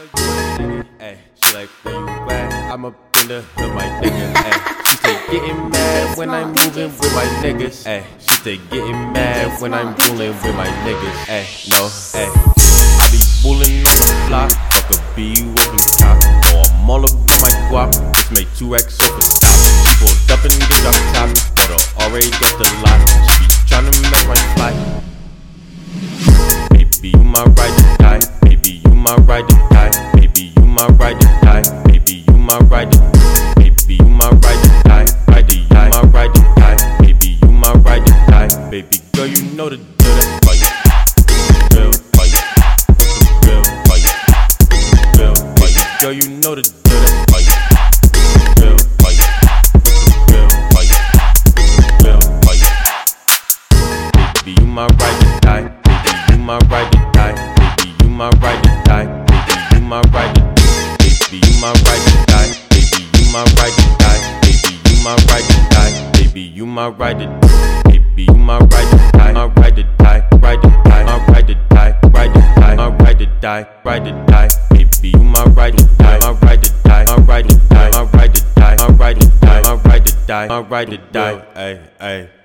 Ay, she like, where you at? I'm up in the hood, my nigga. Ay, she stay getting mad when I'm moving with my niggas. Ay, she stay getting mad when I'm fooling with my niggas. Ay, no, ay. I be fooling on the block, fuck a B me cop. Oh, I'm all about my guap, just make 2X off the top. She pulled up and get drop top, but I already got the lot. She be tryna make my fly. Baby, you my ride my ride or die. Baby, you my ride or die. Baby, you my ride or die. Baby, you my ride or die. Ride or die. My ride or die. Baby, you my ride or die. Baby girl, you know the deal. That's you real fire. Real fire. Real fire. Girl, you know the deal. That's fire. Fire. Fire. You my ride or die. Baby, you my ride or die. Baby, you my ride or die. My ride or Baby, you my or die. Baby, you my or die. Baby, you my or die. Baby, you my ride or Baby, you my or die. My or die. Or die. My or die. Or die. My or die. Or die. Baby, you my ride or die. My or die. My or die. My or die. My or die. My or die. My or die. Ay, ay.